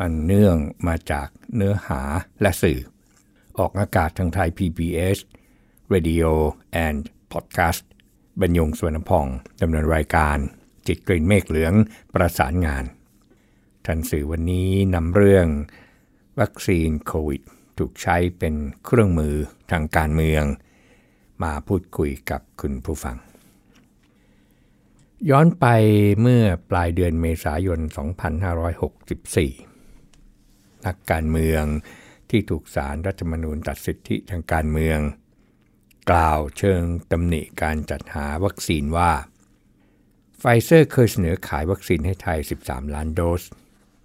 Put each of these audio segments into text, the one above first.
อันเนื่องมาจากเนื้อหาและสื่อ ออกอากาศทางไทย PBS Radio and Podcast บรรยงสวนพองดำเนินรายการ จิตกลิ่นเมฆเหลืองประสานงาน ทันสื่อวันนี้นำเรื่อง วัคซีนโควิด ถูกใช้เป็นเครื่องมือทางการเมือง มาพูดคุยกับคุณผู้ฟัง ย้อนไปเมื่อปลายเดือนเมษายน 2564 นักการเมือง ที่ถูกสารรัฐธรรมนูญตัดสิทธิทางการเมือง กล่าวเชิงตำหนิการจัดหาวัคซีนว่าไฟเซอร์เคยเสนอขายวัคซีนให้ไทย 13 ล้านโดส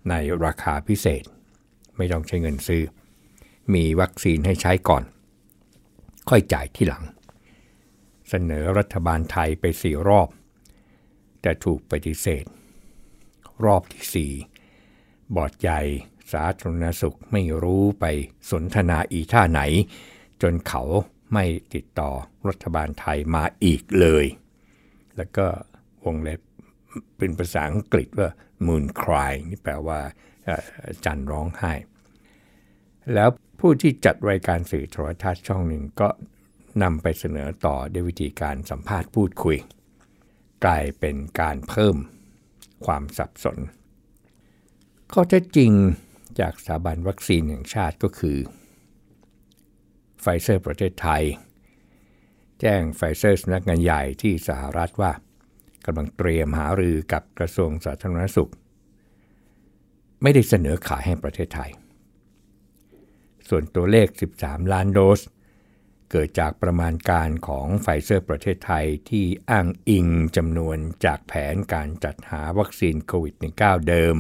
ในราคาพิเศษ ไม่ต้องใช้เงินซื้อ มีวัคซีนให้ใช้ก่อน ค่อยจ่ายที่หลัง เสนอรัฐบาลไทยไปสี่รอบ แต่ถูกปฏิเสธ รอบที่4บอร์ดใหญ่ สาธารณสุขไม่รู้ไปสนทนาอีท่าไหน จนเขาไม่ติดต่อรัฐบาลไทยมาอีกเลย แล้วก็วงเล็บเป็นภาษาอังกฤษว่า moon cry นี่แปลว่าจันร้องไห้ แล้วผู้ที่จัดรายการสื่อโทรทัศน์ช่องหนึ่งก็นำไปเสนอต่อด้วยวิธีการสัมภาษณ์พูดคุย กลายเป็นการเพิ่มความสับสน ข้อเท็จจริง จากสถาบันวัคซีนแห่งชาติก็คือไฟเซอร์ประเทศไทย แจ้งไฟเซอร์สำนักงานใหญ่ที่สหรัฐว่ากำลังเตรียมหารือกับกระทรวงสาธารณสุข ไม่ได้เสนอขายให้ประเทศไทย ส่วนตัวเลข 13 ล้านโดส เกิดจากประมาณการของไฟเซอร์ประเทศไทยที่อ้างอิงจำนวนจากแผนการจัดหาวัคซีนโควิด -19 เดิม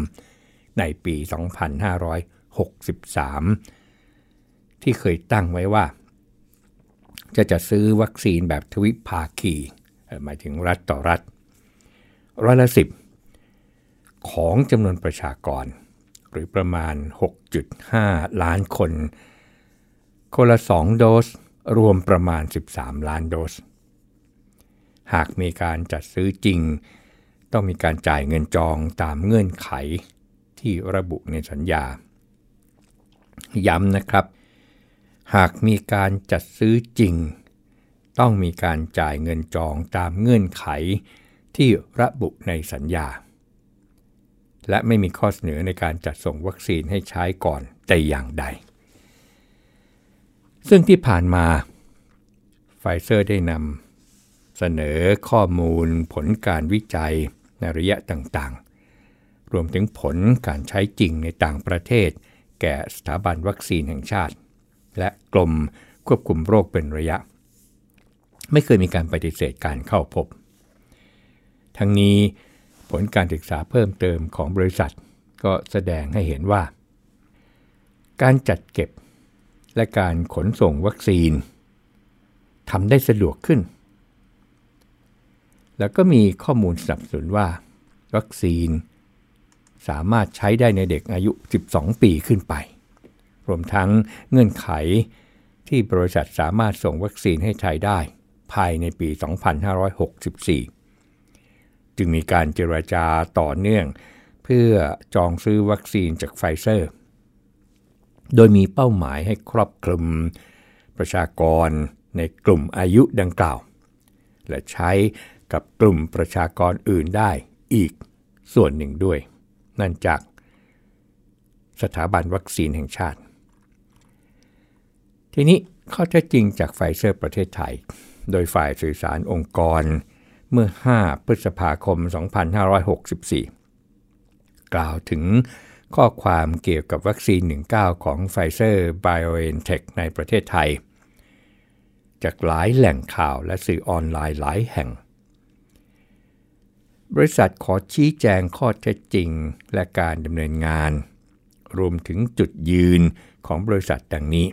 ในปี 2563 ที่เคยตั้งไว้ว่า จะจะซื้อวัคซีนแบบทวิภาคี หมายถึงรัฐต่อรัฐ ร้อยละสิบของจำนวนประชากร หรือประมาณ 6.5 ล้านคน คนละ 2 โดส รวมประมาณ 13 ล้านโดส หากมีการจัดซื้อจริง ต้องมีการจ่ายเงินจองตามเงื่อนไข ที่ระบุในสัญญา ย้ำนะครับ หากมีการจัดซื้อจริง ต้องมีการจ่ายเงินจองตามเงื่อนไขที่ระบุในสัญญา และไม่มีข้อเสนอในการจัดส่งวัคซีนให้ใช้ก่อนแต่อย่างใด ซึ่งที่ผ่านมาไฟเซอร์ได้นำเสนอข้อมูลผลการวิจัยในระยะต่าง รวมถึงผลการใช้จริงในต่างประเทศ แก่สถาบันวัคซีนแห่งชาติ และกรมควบคุมโรคเป็นระยะ ไม่เคยมีการปฏิเสธการเข้าพบ ทั้งนี้ผลการศึกษาเพิ่มเติมของบริษัท ก็แสดงให้เห็นว่า การจัดเก็บและการขนส่งวัคซีนทำได้สะดวกขึ้น แล้วก็มีข้อมูลสนับสนุนว่า วัคซีน สามารถใช้ได้ในเด็กอายุ 12 ปีขึ้นไป รวมทั้งเงื่อนไขที่บริษัทสามารถส่งวัคซีนให้ไทยได้ ภายในปี 2564 จึงมีการเจรจาต่อเนื่อง เพื่อจองซื้อวัคซีนจากไฟเซอร์ โดยมีเป้าหมายให้ครอบคลุม ประชากรในกลุ่มอายุดังกล่าว และใช้กับกลุ่มประชากรอื่นได้อีกส่วนหนึ่งด้วย นั่นจากสถาบันวัคซีนแห่งชาติ ทีนี้ข้อเท็จจริงจากไฟเซอร์ประเทศไทย โดยฝ่ายสื่อสารองค์กรเมื่อ 5 พฤษภาคม 2564 กล่าวถึงข้อความเกี่ยวกับวัคซีน 19 ของไฟเซอร์ BioNTech ในประเทศไทย จากหลายแหล่งข่าวและสื่อออนไลน์หลายแห่ง บริษัทขอชี้แจงข้อเท็จจริงและการดำเนินงาน รวมถึงจุดยืนของบริษัทดังนี้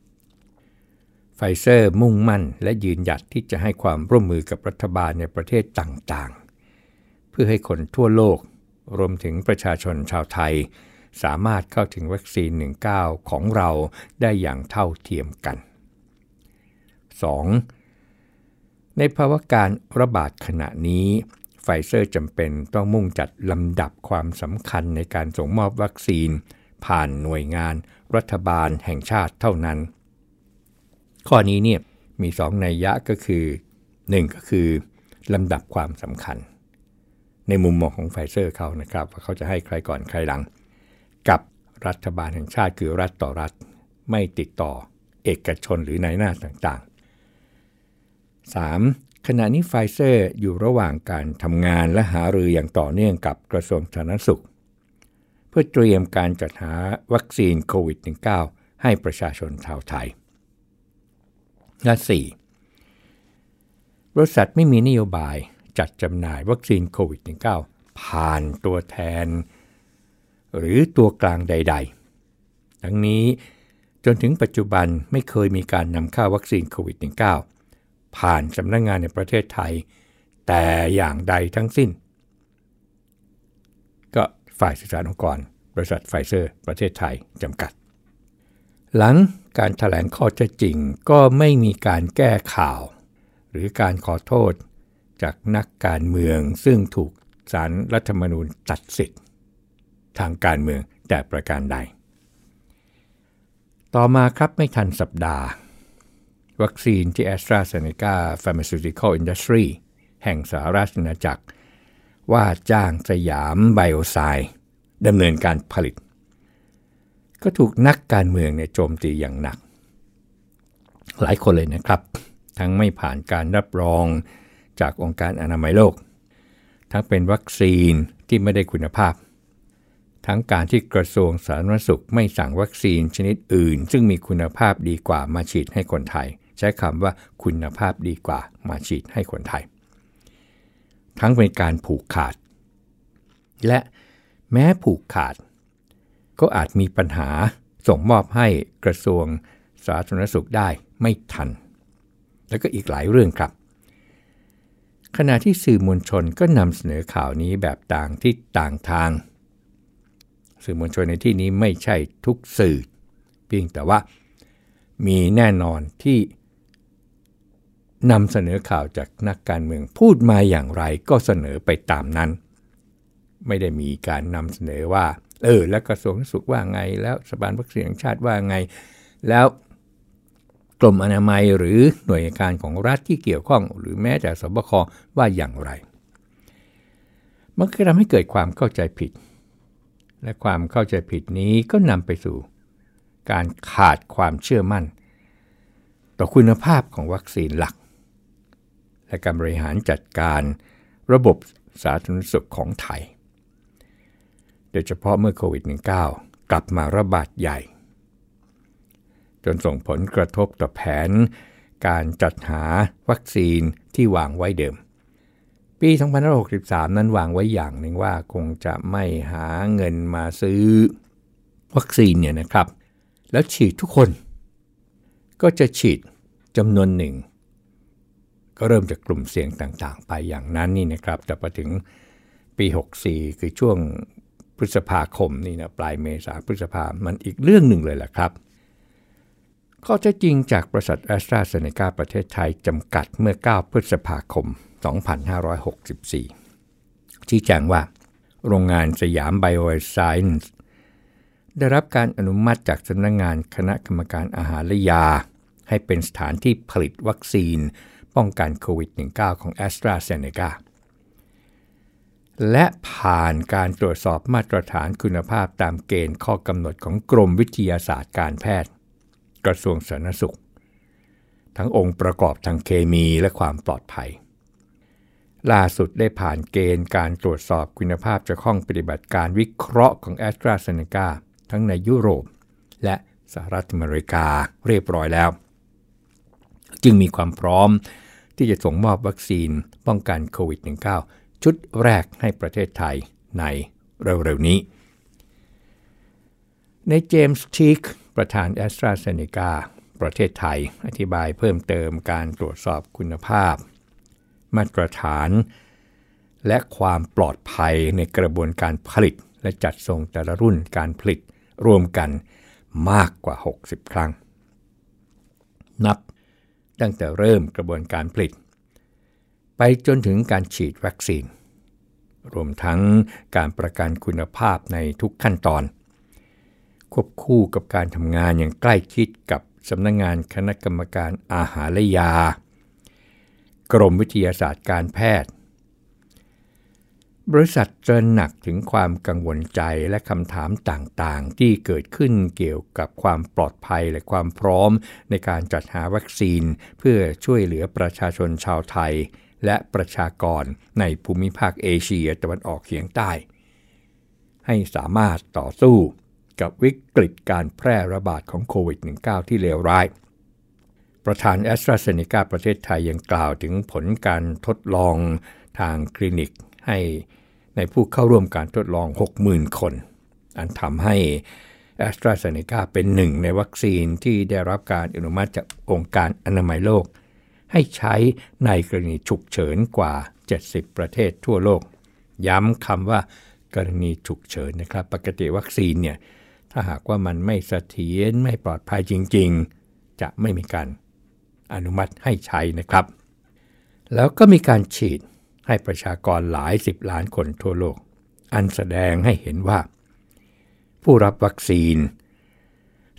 1. ไฟเซอร์มุ่งมั่นและยืนหยัดที่จะให้ความร่วมมือกับรัฐบาลในประเทศต่างๆ เพื่อให้คนทั่วโลก รวมถึงประชาชนชาวไทย สามารถเข้าถึงวัคซีน 19 ของเราได้อย่างเท่าเทียมกัน 2. ในภาวะการระบาดขณะนี้ไฟเซอร์จำเป็นต้องมุ่งจัดลำดับความสำคัญในการส่งมอบวัคซีน ผ่านหน่วยงาน รัฐบาลแห่งชาติเท่านั้น ข้อนี้เนี่ยมีสองนัยยะก็คือ 1 ก็คือลำดับความสำคัญ ในมุมมองของไฟเซอร์เขานะครับว่าเขาจะให้ใครก่อนใครหลัง กับรัฐบาลแห่งชาติคือรัฐต่อรัฐ ไม่ติดต่อเอกชนหรือนายหน้าต่าง 3. ขณะนี้ไฟเซอร์อยู่ระหว่างการทำงานและหารืออย่างต่อเนื่องกับกระทรวงสาธารณสุข เพื่อเตรียมการจัดหาวัคซีนโควิด -19 ให้ประชาชนชาวไทย และ 4. บริษัทไม่มีนโยบายจัดจำหน่ายวัคซีนโควิด -19 ผ่านตัวแทน หรือตัวกลางใด ๆ ทั้งนี้จนถึงปัจจุบันไม่เคยมีการนำเข้าวัคซีนโควิด -19 ผ่านสำนักงงานในประเทศไทย แต่อย่างใดทั้งสิ้น ก็ฝ่ายสื่อสารองค์กร บริษัทไฟเซอร์ ประเทศไทยจำกัด หลังการถแถลงข้อเท็จจริงก็ไม่มีการแก้ข่าว หรือการขอโทษจากนักการเมืองซึ่งถูกศารรัฐธรรมนูญตัดสิทธิ์ ทางการเมืองแต่ประการใด ต่อมาครับไม่ทันสัปดาห์ วัคซีนที่ AstraZeneca Pharmaceutical Industry แห่งสหรัฐอาณาจักร ว่าจ้างสยามไบโอไซด์ดำเนินการผลิต ก็ถูกนักการเมืองเนี่ยโจมตีอย่างหนัก หลายคนเลยนะครับ ทั้งไม่ผ่านการรับรองจากองค์การอนามัยโลก ทั้งเป็นวัคซีนที่ไม่ได้คุณภาพ ทั้งการที่กระทรวงสาธารณสุขไม่สั่งวัคซีนชนิดอื่น ซึ่งมีคุณภาพดีกว่ามาฉีดให้คนไทย ใช้คำว่าคุณภาพดีกว่ามาฉีดให้คนไทย ทั้งเป็นการผูกขาด และแม้ผูกขาด ก็อาจมีปัญหาส่งมอบให้กระทรวงสาธารณสุขได้ไม่ทัน แล้วก็อีกหลายเรื่องครับขณะที่สื่อมวลชนก็นำเสนอข่าวนี้แบบต่างที่ต่างทาง สื่อมวลชนในที่นี้ไม่ใช่ทุกสื่อ เพียงแต่ว่ามีแน่นอนที่ นำเสนอข่าวจากนักการเมืองพูดมาอย่างไรก็เสนอไปตามนั้น ไม่ได้มีการนำเสนอว่า เออ แล้วกระทรวงสุขว่าไง แล้วสถาบันวัคซีนแห่งชาติว่าไง แล้วกรมอนามัยหรือหน่วยงานของรัฐที่เกี่ยวข้อง หรือแม้แต่สบคว่าอย่างไร มันก็ทำให้เกิดความเข้าใจผิด และความเข้าใจผิดนี้ก็นำไปสู่ การขาดความเชื่อมั่น ต่อคุณภาพของวัคซีนหลัก และการบริหารจัดการระบบสาธารณสุขของไทย โดยเฉพาะเมื่อโควิด -19 กลับมาระบาดใหญ่ จนส่งผลกระทบต่อแผน การจัดหาวัคซีนที่วางไว้เดิม ปี 2563 นั้นวางไว้อย่างหนึ่งว่าคงจะไม่หาเงินมาซื้อวัคซีนเนี่ยนะครับ แล้วฉีดทุกคน ก็จะฉีดจำนวนหนึ่ง ก็เริ่มจากกลุ่มเสี่ยงต่างๆ ไปอย่างนั้นนี่นะครับ แต่พอถึงปี 64 คือช่วงพฤษภาคมนี่นะปลายเมษาพฤษภามันอีกเรื่องหนึ่งเลยแหละครับ ข้อเท็จจริงจากบริษัทแอสตราเซเนกาประเทศไทยจำกัดเมื่อ 9 พฤษภาคม 2564 ชี้แจงว่า โรงงานสยามไบโอไซน์ได้รับการอนุมัติจากสำนักงงานคณะกรรมการอาหารและยา ให้เป็นสถานที่ผลิตวัคซีน ป้องกันโควิด -19 ของแอสตราเซเนกาและผ่านการตรวจสอบมาตรฐานคุณภาพตามเกณฑ์ข้อกำหนดของกรมวิทยาศาสตร์การแพทย์ กระทรวงสาธารณสุข ทั้งองค์ประกอบทางเคมีและความปลอดภัย ล่าสุดได้ผ่านเกณฑ์การตรวจสอบคุณภาพจากห้องปฏิบัติการวิเคราะห์ของแอสตราเซเนกาทั้งในยุโรป และสหรัฐอเมริกาเรียบร้อยแล้ว จึงมีความพร้อมที่จะส่งมอบวัคซีนป้องกันโควิด -19 ชุดแรกให้ประเทศไทยในเร็วๆนี้ ในเจมส์ทีคประธานแอสตราเซเนกาประเทศไทย อธิบายเพิ่มเติมการตรวจสอบคุณภาพ มาตรฐาน และความปลอดภัยในกระบวนการผลิต และจัดส่งแต่ละรุ่นการผลิตรวมกันมากกว่า 60 ครั้ง นับ ตั้งแต่เริ่มกระบวนการผลิต ไปจนถึงการฉีดวัคซีน รวมทั้งการประกันคุณภาพในทุกขั้นตอน ควบคู่กับการทำงานอย่างใกล้ชิดกับสำนักงงานคณะกรรมการอาหารและยา กรมวิทยาศาสตร์การแพทย์ บริษัทเจนหนักถึงความกังวลใจและคำถามต่างๆ ที่เกิดขึ้นเกี่ยวกับความปลอดภัยและความพร้อม ในการจัดหาวัคซีน เพื่อช่วยเหลือประชาชนชาวไทย และประชากรในภูมิภาคเอเชียตะวันออกเฉียงใต้ ให้สามารถต่อสู้กับวิกฤตการแพร่ระบาดของโควิด -19 ที่เลวร้าย ประธานแอสตราเซเนกาประเทศไทยยังกล่าวถึงผลการทดลองทางคลินิกให้ ในผู้เข้าร่วมการทดลอง 60,000 คน อันทำให้แอสตราเซเนกาเป็นหนึ่งในวัคซีนที่ได้รับการอนุมัติจากองค์การอนามัยโลก ให้ใช้ในกรณีฉุกเฉินกว่า 70 ประเทศทั่วโลก ย้ำคำว่ากรณีฉุกเฉินนะครับ ปกติวัคซีนเนี่ยถ้าหากว่ามันไม่เสถียรไม่ปลอดภัยจริง ๆ จะไม่มีการอนุมัติให้ใช้นะครับ แล้วก็มีการฉีด ให้ประชากรหลายสิบล้านคนทั่วโลก อันแสดงให้เห็นว่า ผู้รับวัคซีน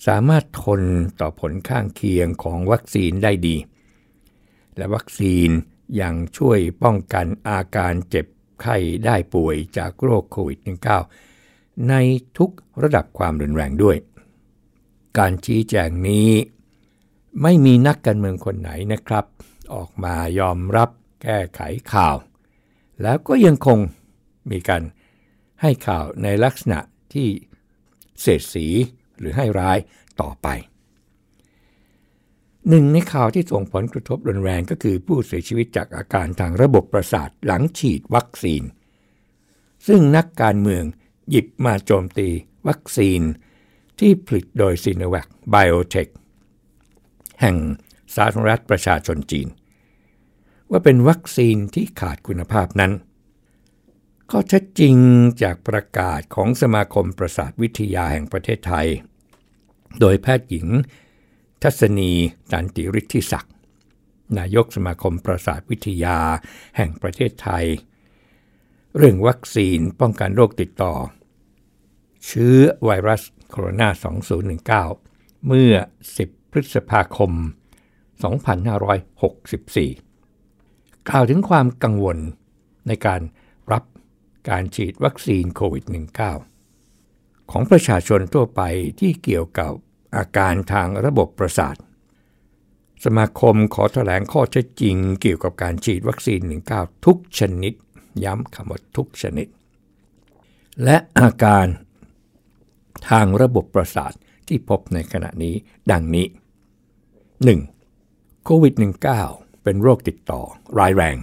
สามารถทนต่อผลข้างเคียงของวัคซีนได้ดี และวัคซีนยังช่วยป้องกันอาการเจ็บไข้ได้ป่วยจากโรคโควิด -19 ในทุกระดับความรุนแรงด้วย การชี้แจงนี้ ไม่มีนักการเมืองคนไหนนะครับ ออกมายอมรับแก้ไขข่าว แล้วก็ยังคงมีการให้ข่าวในลักษณะที่เสียดสีหรือให้ร้ายต่อไป หนึ่งในข่าวที่ส่งผลกระทบรุนแรงก็คือผู้เสียชีวิตจากอาการทางระบบประสาทหลังฉีดวัคซีน ซึ่งนักการเมืองหยิบมาโจมตีวัคซีน ที่ผลิตโดยซีโนแวคไบโอเทคแห่งสาธารณรัฐประชาชนจีน ว่าเป็นวัคซีนที่ขาดคุณภาพนั้น ข้อเท็จจริงจากประกาศของสมาคมประสาทวิทยาแห่งประเทศไทย โดยแพทย์หญิง ทัศนีจันติฤทธิศักดิ์นายกสมาคมประสาทวิทยาแห่งประเทศไทย เรื่องวัคซีนป้องกันโรคติดต่อ เชื้อไวรัสโคโรนา 2019 เมื่อ 10 พฤษภาคม 2564 กล่าวถึงความกังวลในการรับการฉีดวัคซีนโควิด -19 ของประชาชนทั่วไปที่เกี่ยวกับอาการทางระบบประสาท สมาคมขอแถลงข้อเท็จจริงเกี่ยวกับการฉีดวัคซีน 19 ทุกชนิด ย้ำคำว่าทุกชนิด และอาการทางระบบประสาทที่พบในขณะนี้ดังนี้ 1. โควิด -19 เป็นโรคติดต่อร้ายแรง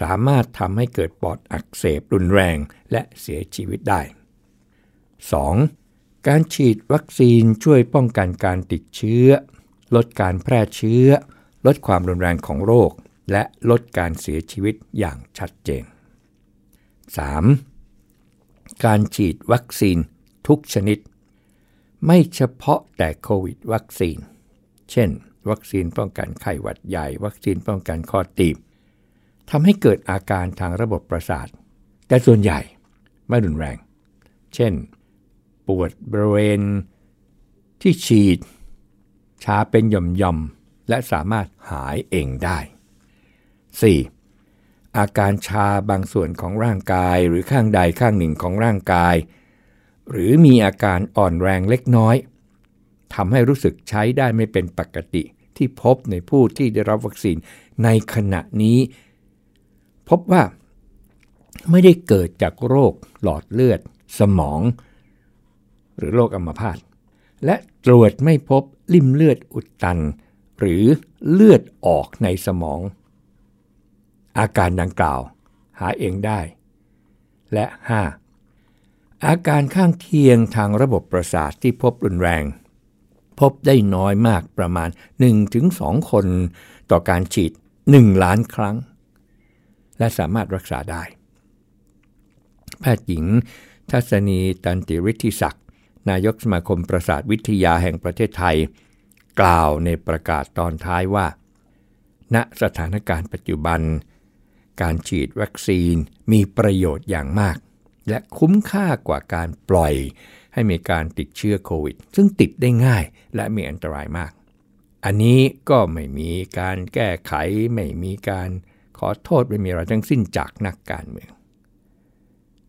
สามารถทำให้เกิดปอดอักเสบรุนแรงและเสียชีวิตได้ 2. การฉีดวัคซีนช่วยป้องกันการติดเชื้อ ลดการแพร่เชื้อ ลดความรุนแรงของโรค และลดการเสียชีวิตอย่างชัดเจน 3. การฉีดวัคซีนทุกชนิด ไม่เฉพาะแต่โควิดวัคซีน เช่น วัคซีนป้องกันไข้หวัดใหญ่ วัคซีนป้องกันคอตีบทำให้เกิดอาการทางระบบประสาท แต่ส่วนใหญ่ไม่รุนแรง เช่น ปวดบริเวณที่ฉีดชาเป็นหย่อมๆ และสามารถหายเองได้ 4. อาการชาบางส่วนของร่างกายหรือข้างใดข้างหนึ่งของร่างกาย หรือมีอาการอ่อนแรงเล็กน้อยทำให้รู้สึกใช้ได้ไม่เป็นปกติ ที่พบในผู้ที่ได้รับวัคซีนในขณะนี้ พบว่าไม่ได้เกิดจากโรคหลอดเลือด สมอง หรือโรคอัมพาตและตรวจไม่พบลิ่มเลือดอุดตัน หรือเลือดออกในสมอง อาการดังกล่าวหาเองได้ และ 5. อาการข้างเคียงทางระบบประสาทที่พบรุนแรง พบได้น้อยมากประมาณ 1-2 คนต่อการฉีด 1 ล้านครั้ง และสามารถรักษาได้ แพทย์หญิง ทัศนีตันติริธิศักดิ์นายกสมาคมประสาทวิทยาแห่งประเทศไทย กล่าวในประกาศตอนท้ายว่า ณสถานการณ์ปัจจุบัน การฉีดวัคซีนมีประโยชน์อย่างมาก และคุ้มค่ากว่าการปล่อย ให้มีการติดเชื้อโควิด ซึ่งติดได้ง่ายและมีอันตรายมาก อันนี้ก็ไม่มีการแก้ไข ไม่มีการขอโทษไม่มีอะไรทั้งสิ้นจากนักการเมือง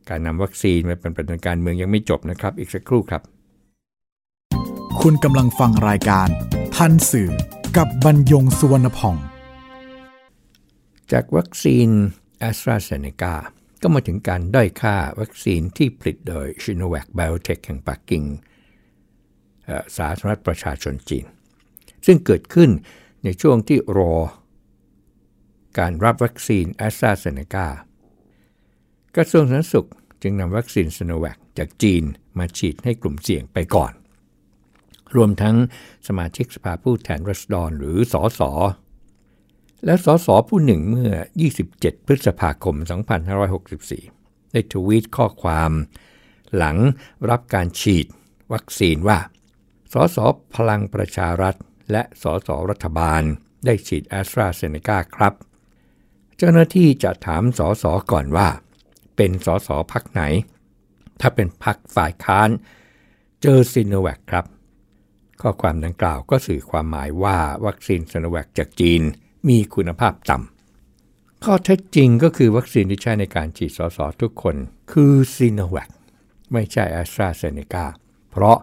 การนำวัคซีนมาเป็นประเด็นการเมืองยังไม่จบนะครับ อีกสักครู่ครับ คุณกำลังฟังรายการ ทันสื่อกับบรรยงสุวรรณพอง จากวัคซีนแอสตราเซเนกา ก็มาถึงการด้อยค่าวัคซีนที่ผลิตโดยซิโนแวคไบโอเทคแห่งปักกิ่งสาธารณรัฐประชาชนจีน ซึ่งเกิดขึ้นในช่วงที่รอ การรับวัคซีนแอสตราเซเนกากระทรวงสาธารณสุขจึงนำวัคซีนซโนแวคจากจีนมาฉีดให้กลุ่มเสี่ยงไปก่อน รวมทั้งสมาชิกสภาผู้แทนรัศดรหรือสอสอ และสสผู้หนึ่งเมื่อ 27 พฤษภาคม 2564 ได้ทวีตข้อความ หลังรับการฉีดวัคซีนว่า สสพลังประชารัฐ และสสรัฐบาลได้ฉีดแอสตราเซเนกาครับ เจ้าหน้าที่จะถามสสก่อนว่า เป็นสสพักไหน ถ้าเป็นพักฝ่ายค้าน เจอซิโนแวคครับ ข้อความดังกล่าวก็สื่อความหมายว่าวัคซีนซิโนแวคจากจีน มีคุณภาพต่ำข้อเท็จจริงก็คือวัคซีนที่ใช้ในการฉีดสสทุกคนคือซิโนแวคไม่ใช่แอสตราเซเนกาเพราะ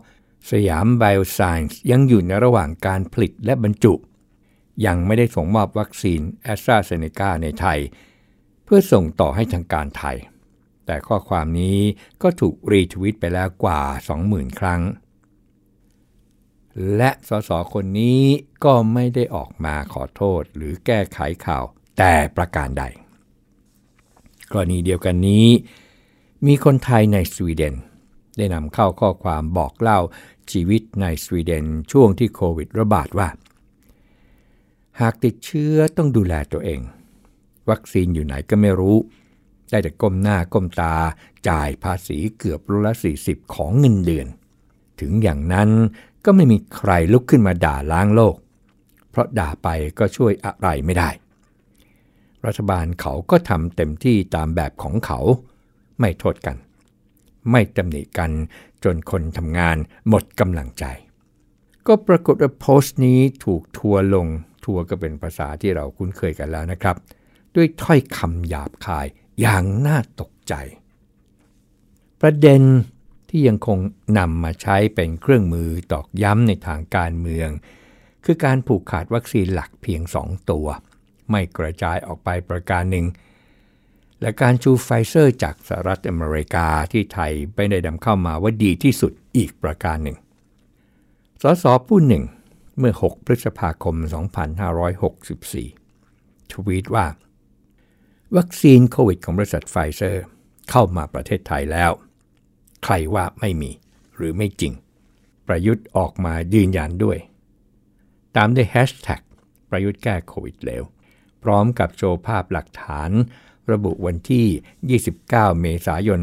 สยามไบโอไซเอนซ์ยังอยู่ในระหว่างการผลิตและบรรจุ ยังไม่ได้ส่งมอบวัคซีนแอสตราเซเนกาในไทย เพื่อส่งต่อให้ทางการไทย แต่ข้อความนี้ก็ถูกรีทวีตไปแล้วกว่า 20,000 ครั้ง และสสคนนี้ก็ไม่ได้ออกมาขอโทษหรือแก้ไขข่าวแต่ประการใด กรณีเดียวกันนี้ มีคนไทยในสวีเดน ได้นำเข้าข้อความบอกเล่าชีวิตในสวีเดนช่วงที่โควิดระบาดว่า หากติดเชื้อต้องดูแลตัวเอง วัคซีนอยู่ไหนก็ไม่รู้ ได้แต่ก้มหน้าก้มตาจ่ายภาษีเกือบร้อยละ40 ของเงินเดือน ถึงอย่างนั้น ก็ไม่มีใครลุกขึ้นมาด่าล้างโลก เพราะด่าไปก็ช่วยอะไรไม่ได้ รัฐบาลเขาก็ทำเต็มที่ตามแบบของเขา ไม่โทษกัน ไม่ตำหนิกันจนคนทำงานหมดกำลังใจ ก็ปรากฏว่าโพสต์นี้ถูกทัวลง ทัวก็เป็นภาษาที่เราคุ้นเคยกันแล้วนะครับ ด้วยถ้อยคำหยาบคายอย่างน่าตกใจ ประเด็น ที่ยังคงนำมาใช้เป็นเครื่องมือตอกย้ำในทางการเมือง คือการผูกขาดวัคซีนหลักเพียง 2 ตัว ไม่กระจายออกไปประการหนึ่ง และการชูไฟเซอร์จากสหรัฐอเมริกาที่ไทยไม่ได้นำเข้ามาว่าดีที่สุดอีกประการหนึ่ง สสผู้หนึ่งเมื่อ 6 พฤษภาคม 2564 ทวีตว่า วัคซีนโควิดของบริษัทไฟเซอร์ เข้ามาประเทศไทยแล้ว ใครว่าไม่มีหรือไม่จริง ประยุทธ์ออกมายืนยันด้วย ตามด้วยแฮชแท็กประยุทธ์แก้โควิดแล้ว พร้อมกับโชว์ภาพหลักฐาน ระบุวันที่ 29 เมษายน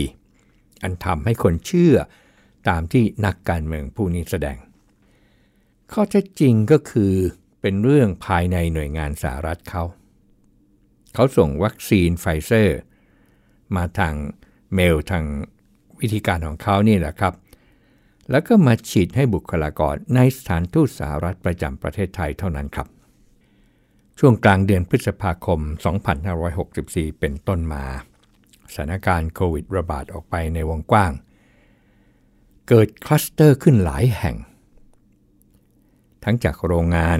2564 อันทำให้คนเชื่อตามที่นักการเมืองผู้นี้แสดง ข้อเท็จจริงก็คือเป็นเรื่องภายในหน่วยงานสหรัฐเขา เขาส่งวัคซีนไฟเซอร์ มาทาง เมลทางวิธีการของเขานี่แหละครับ แล้วก็มาฉีดให้บุคลากรในสถานทูตสหรัฐประจำประเทศไทยเท่านั้นครับ ช่วงกลางเดือนพฤษภาคม 2564 เป็นต้นมาสถานการณ์โควิดระบาดออกไปในวงกว้าง เกิดคลัสเตอร์ขึ้นหลายแห่ง ทั้งจากโรงงาน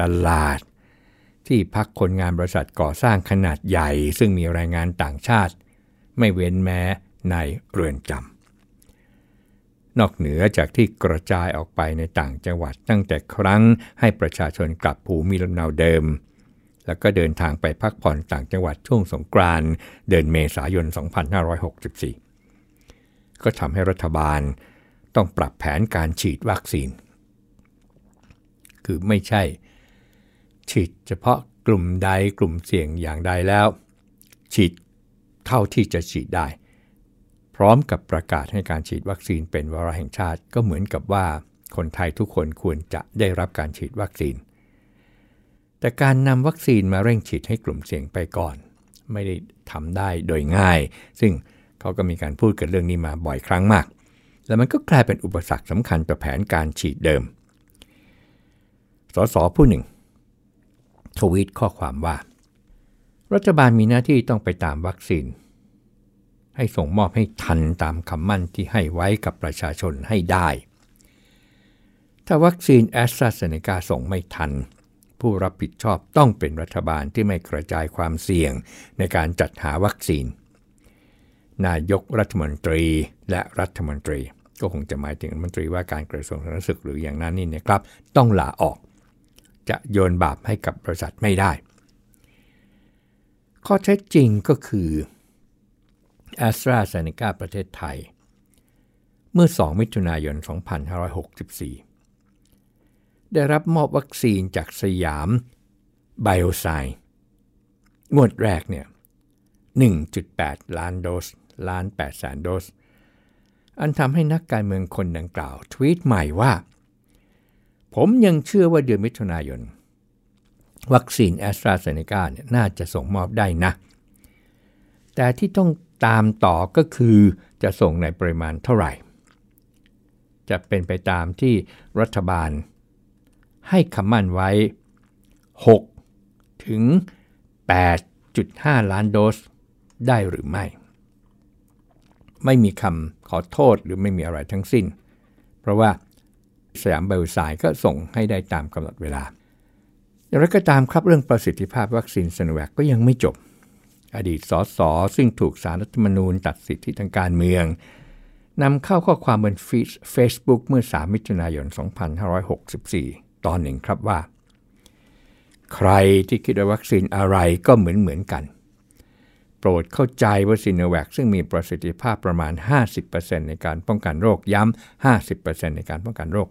ตลาด ที่พักคนงานบริษัทก่อสร้างขนาดใหญ่ ซึ่งมีแรงงานต่างชาติ ไม่เว้นแม้ในเรือนจำนอกเหนือจากที่กระจายออกไปในต่างจังหวัดตั้งแต่ครั้งให้ประชาชนกลับภูมิลำเนาเดิม แล้วก็เดินทางไปพักผ่อนต่างจังหวัดช่วงสงกรานต์เดือนเมษายน 2564 ก็ทำให้รัฐบาลต้องปรับแผนการฉีดวัคซีน คือไม่ใช่ ฉีดเฉพาะกลุ่มใดกลุ่มเสี่ยงอย่างใดแล้ว ฉีด เท่าที่จะฉีดได้ พร้อมกับประกาศให้การฉีดวัคซีนเป็นวาระแห่งชาติก็เหมือนกับว่าคนไทยทุกคนควรจะได้รับการฉีดวัคซีน แต่การนำวัคซีนมาเร่งฉีดให้กลุ่มเสี่ยงไปก่อน ไม่ได้ทำได้โดยง่าย ซึ่งเขาก็มีการพูดกันเรื่องนี้มาบ่อยครั้งมาก แล้วมันก็กลายเป็นอุปสรรคสำคัญต่อแผนการฉีดเดิมสสผู้หนึ่งทวีตข้อความว่า รัฐบาลมีหน้าที่ต้องไปตามวัคซีน ให้ส่งมอบให้ทันตามคำมั่นที่ให้ไว้กับประชาชนให้ได้ ถ้าวัคซีนแอสตราเซเนกาส่งไม่ทัน ผู้รับผิดชอบต้องเป็นรัฐบาลที่ไม่กระจายความเสี่ยงในการจัดหาวัคซีน นายกรัฐมนตรีและรัฐมนตรี ก็คงจะหมายถึงรัฐมนตรีว่าการกระทรวงสาธารณสุขหรืออย่างนั้นนี่นะครับ ต้องลาออก จะโยนบาปให้กับบริษัทไม่ได้ ข้อเท็จจริงก็คือ a s t r a z เซ e c a ประเทศไทย เมื่อ 2 มิถุนายน 2564 ได้รับมอบวัคซีนจากสยามไบโอไซงวดแรกเนี่ย 1.8 ล้านโดส ล้าน8แสนโดส อันทำให้นักการเมืองคนดังกล่าว ทวีตใหม่ว่า ผมยังเชื่อว่าเดือนมิถุนายน วัคซีนแอสตราเซเนกาเนี่ยน่าจะส่งมอบได้นะ แต่ที่ต้องตามต่อก็คือจะส่งในปริมาณเท่าไหร่ จะเป็นไปตามที่รัฐบาล ให้คำมั่นไว้ 6 ถึง 8.5 ล้านโดสได้หรือไม่ ไม่มีคำขอโทษหรือไม่มีอะไรทั้งสิ้น เพราะว่าสยามไบโอไซน์ก็ส่งให้ได้ตามกำหนดเวลา อย่างไรก็ตามครับเรื่องประสิทธิภาพวัคซีนซโนแวคก็ยังไม่จบ อดีตสสซึ่งถูกสารรัฐธรรมนูญตัดสิทธิทางการเมืองนำเข้าข้อความบนเฟซบุ๊กเมื่อ 3 มิถุนายน 2564 ตอนหนึ่งครับว่า ใครที่คิดว่าวัคซีนอะไรก็เหมือนเหมือนกัน โปรดเข้าใจว่าซิโนแวคซึ่งมีประสิทธิภาพประมาณ 50%ในการป้องกันโรคย้ำ 50%ในการป้องกันโรค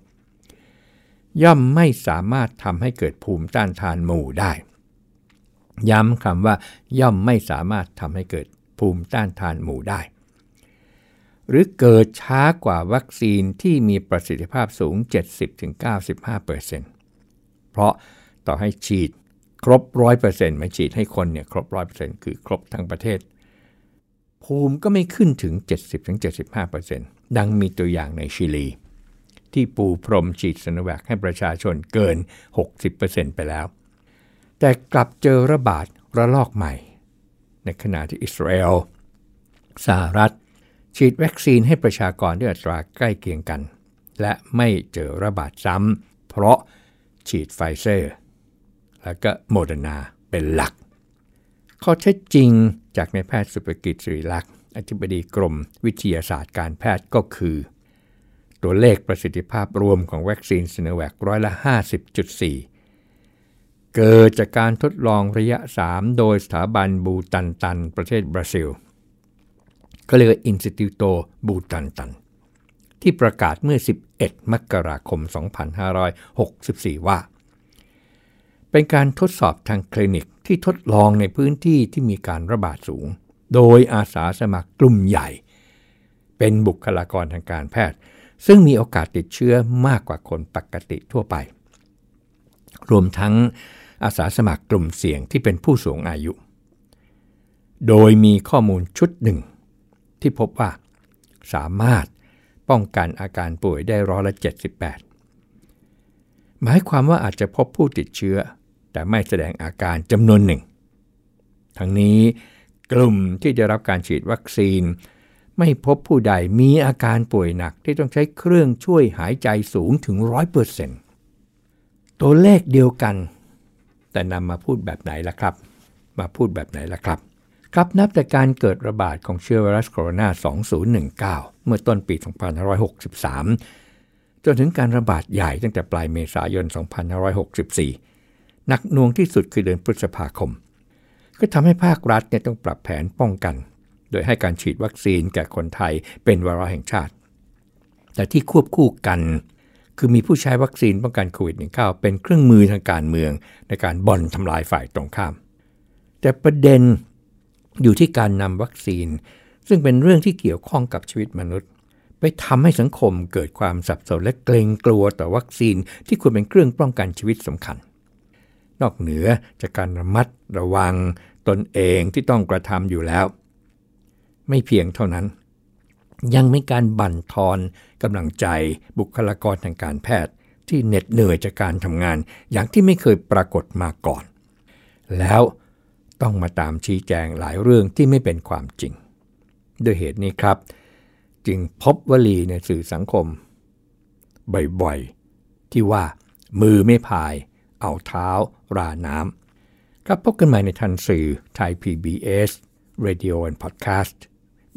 ย่อมไม่สามารถทำให้เกิดภูมิต้านทานหมู่ได้ ย้ำคำว่า ย่อมไม่สามารถทำให้เกิดภูมิต้านทานหมู่ได้ หรือเกิดช้ากว่าวัคซีนที่มีประสิทธิภาพสูง 70-95%เพราะต่อให้ฉีดครบ100%ไม่ฉีดให้คนเนี่ยครบ100%คือครบทั้งประเทศ ภูมิก็ไม่ขึ้นถึง 70-75%ดังมีตัวอย่างในชิลี ที่ปูพรมฉีดสนแวคให้ประชาชนเกิน 60%ไปแล้ว แต่กลับเจอระบาดระลอกใหม่ ในขณะที่อิสราเอลสหรัฐ ฉีดวัคซีนให้ประชากรด้วยอัตราใกล้เคียงกัน และไม่เจอระบาดซ้ำเพราะฉีดไฟเซอร์ และก็โมเดอร์นาเป็นหลัก ข้อเท็จจริงจากนายแพทย์ศุภกิจ ศิริลักษณ์อธิบดีกรมวิทยาศาสตร์การแพทย์ก็คือ ตัวเลขประสิทธิภาพรวมของวัคซีนซิโนแวคร้อยละ 50.4 เกิดจากการทดลองระยะ 3 โดยสถาบันบูตันตัน ประเทศบราซิล ก็เรียกว่า Instituto บูตันตัน ที่ประกาศเมื่อ 11 มกราคม 2564 ว่า เป็นการทดสอบทางคลินิกที่ทดลองในพื้นที่ที่มีการระบาดสูง โดยอาสาสมัครกลุ่มใหญ่ เป็นบุคลากรทางการแพทย์ ซึ่งมีโอกาสติดเชื้อมากกว่าคนปกติทั่วไป รวมทั้งอาสาสมัครกลุ่มเสี่ยงที่เป็นผู้สูงอายุ โดยมีข้อมูลชุดหนึ่ง ที่พบว่าสามารถป้องกันอาการป่วยได้ร้อยละ 78 หมายความว่าอาจจะพบผู้ติดเชื้อ แต่ไม่แสดงอาการจำนวนหนึ่ง ทั้งนี้กลุ่มที่ได้รับการฉีดวัคซีน ไม่พบผู้ใดมีอาการป่วยหนักที่ต้องใช้เครื่องช่วยหายใจสูงถึง 100%ตัวเลขเดียวกัน แต่นำมาพูดแบบไหนล่ะครับ มาพูดแบบไหนล่ะครับ ครับนับแต่การเกิดระบาดของเชื้อไวรัสโคโรนา 2019 เมื่อต้นปี 2563 จนถึงการระบาดใหญ่ตั้งแต่ปลายเมษายน 2564 หนักหน่วงที่สุดคือเดือนพฤษภาคม ก็ทำให้ภาครัฐเนี่ยต้องปรับแผนป้องกัน โดยให้การฉีดวัคซีนแก่คนไทยเป็นวาระแห่งชาติ แต่ที่ควบคู่กันคือมีผู้ใช้วัคซีนป้องกันโควิด -19 เป็นเครื่องมือทางการเมืองในการบ่อนทำลายฝ่ายตรงข้าม แต่ประเด็นอยู่ที่การนำวัคซีน ซึ่งเป็นเรื่องที่เกี่ยวข้องกับชีวิตมนุษย์ ไปทำให้สังคมเกิดความสับสนและเกรงกลัวต่อวัคซีนที่ควรเป็นเครื่องป้องกันชีวิตสำคัญ นอกเหนือจากการระมัดระวังตนเองที่ต้องกระทำอยู่แล้ว ไม่เพียงเท่านั้น ยังมีการบั่นทอนกำลังใจบุคลากรทางการแพทย์ ที่เหน็ดเหนื่อยจากการทำงาน อย่างที่ไม่เคยปรากฏมาก่อน แล้วต้องมาตามชี้แจงหลายเรื่องที่ไม่เป็นความจริง ด้วยเหตุนี้ครับ จึงพบวลีในสื่อสังคม บ่อยๆ ที่ว่า มือไม่พาย เอาเท้า ราน้ำครับพบกันใหม่ในทันสื่อไทย PBS Radio and Podcast